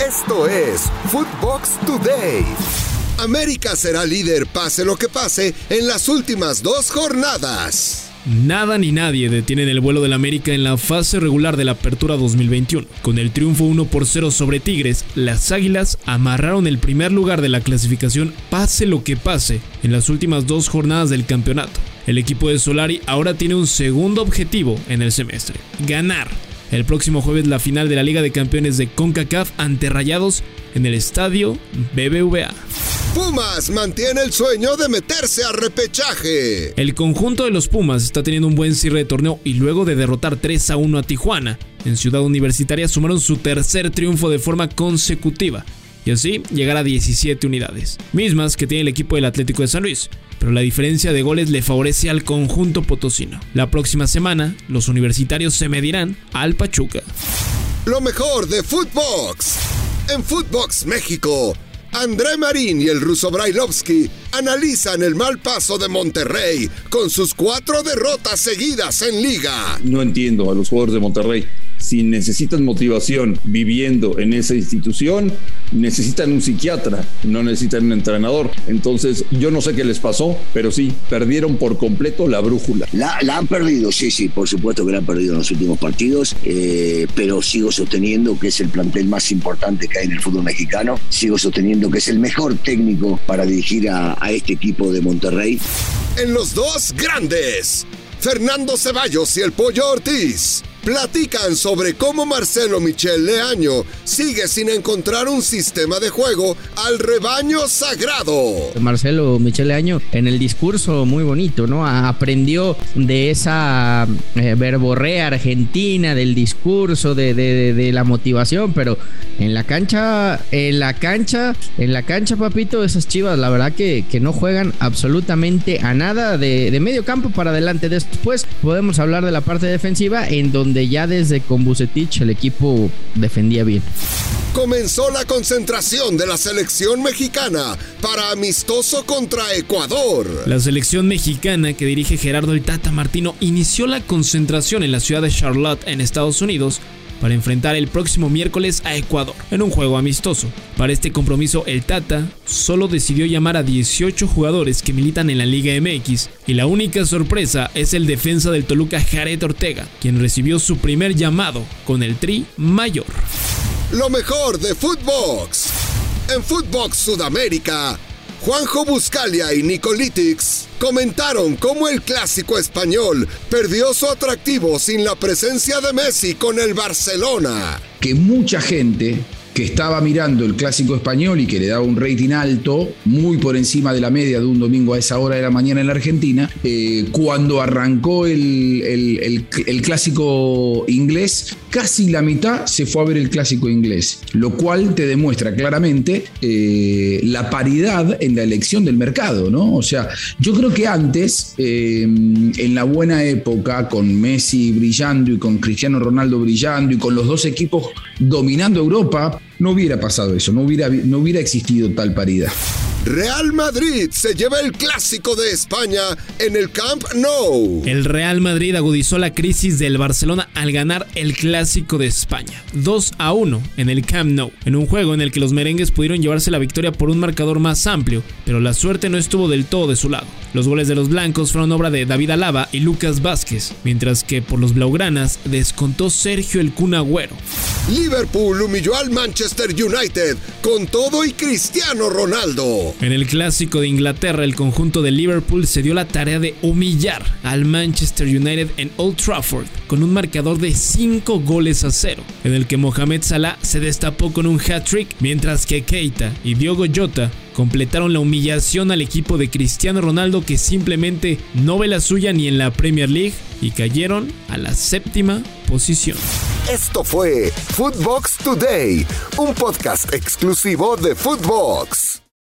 Esto es Footbox Today. América será líder pase lo que pase en las últimas dos jornadas. Nada ni nadie detienen el vuelo del América en la fase regular de la Apertura 2021. Con el triunfo 1 por 0 sobre Tigres, las Águilas amarraron el primer lugar de la clasificación pase lo que pase en las últimas dos jornadas del campeonato. El equipo de Solari ahora tiene un segundo objetivo en el semestre, ganar. El próximo jueves la final de la Liga de Campeones de CONCACAF ante Rayados en el estadio BBVA. Pumas mantiene el sueño de meterse a repechaje. El conjunto de los Pumas está teniendo un buen cierre de torneo y luego de derrotar 3 a 1 a Tijuana, en Ciudad Universitaria sumaron su tercer triunfo de forma consecutiva y así llegar a 17 unidades, mismas que tiene el equipo del Atlético de San Luis, pero la diferencia de goles le favorece al conjunto potosino. La próxima semana, los universitarios se medirán al Pachuca. Lo mejor de Footbox. En Footbox México André Marín y el ruso Brailovsky analizan el mal paso de Monterrey con sus cuatro derrotas seguidas en liga. No entiendo a los jugadores de Monterrey si necesitan motivación viviendo en esa institución, necesitan un psiquiatra, no necesitan un entrenador. Entonces, yo no sé qué les pasó, pero sí, perdieron por completo la brújula. La, han perdido, sí, sí, por supuesto que la han perdido en los últimos partidos, eh, pero sigo sosteniendo que es el plantel más importante que hay en el fútbol mexicano, sigo sosteniendo que es el mejor técnico para dirigir a, a este equipo de Monterrey. En los dos grandes, Fernando Ceballos y el Pollo Ortiz platican sobre cómo Marcelo Michel Leaño sigue sin encontrar un sistema de juego al rebaño sagrado. Marcelo Michel Leaño en el discurso muy bonito, ¿no? Aprendió de esa eh, verborrea argentina, del discurso, de, de, la motivación, pero en la cancha, en la cancha, en la cancha, papito, esas chivas, la verdad que, que no juegan absolutamente a nada de, de medio campo para adelante. Después podemos hablar de la parte defensiva en donde donde ya desde con Bucetich el equipo defendía bien. Comenzó la concentración de la selección mexicana para amistoso contra Ecuador. La selección mexicana que dirige Gerardo el Tata Martino inició la concentración en la ciudad de Charlotte en Estados Unidos para enfrentar el próximo miércoles a Ecuador en un juego amistoso. Para este compromiso, el Tata solo decidió llamar a 18 jugadores que militan en la Liga MX y la única sorpresa es el defensa del Toluca Jared Ortega, quien recibió su primer llamado con el Tri Mayor. Lo mejor de Footbox. En Footbox Sudamérica Juanjo Buscalia y Nicolitics comentaron cómo el clásico español perdió su atractivo sin la presencia de Messi con el Barcelona. Que mucha gente que estaba mirando el clásico español y que le daba un rating alto, muy por encima de la media de un domingo a esa hora de la mañana en la Argentina, eh, cuando arrancó el, clásico inglés, casi la mitad se fue a ver el clásico inglés, lo cual te demuestra claramente eh, la paridad en la elección del mercado, ¿no? O sea, yo creo que antes, eh, en la buena época, con Messi brillando y con Cristiano Ronaldo brillando y con los dos equipos dominando Europa, no hubiera pasado eso, no hubiera, no hubiera existido tal paridad. Real Madrid se lleva el clásico de España en el Camp Nou. El Real Madrid agudizó la crisis del Barcelona al ganar el clásico de España, 2 a 1 en el Camp Nou, en un juego en el que los merengues pudieron llevarse la victoria por un marcador más amplio, pero la suerte no estuvo del todo de su lado. Los goles de los blancos fueron obra de David Alaba y Lucas Vázquez, mientras que por los blaugranas descontó Sergio el Kun Agüero. Liverpool humilló al Manchester United con todo y Cristiano Ronaldo. En el clásico de Inglaterra, el conjunto de Liverpool se dio la tarea de humillar al Manchester United en Old Trafford con un marcador de 5 goles a 0, en el que Mohamed Salah se destapó con un hat-trick, mientras que Keita y Diogo Jota completaron la humillación al equipo de Cristiano Ronaldo que simplemente no ve la suya ni en la Premier League y cayeron a la séptima posición. Esto fue Footbox Today, un podcast exclusivo de Footbox.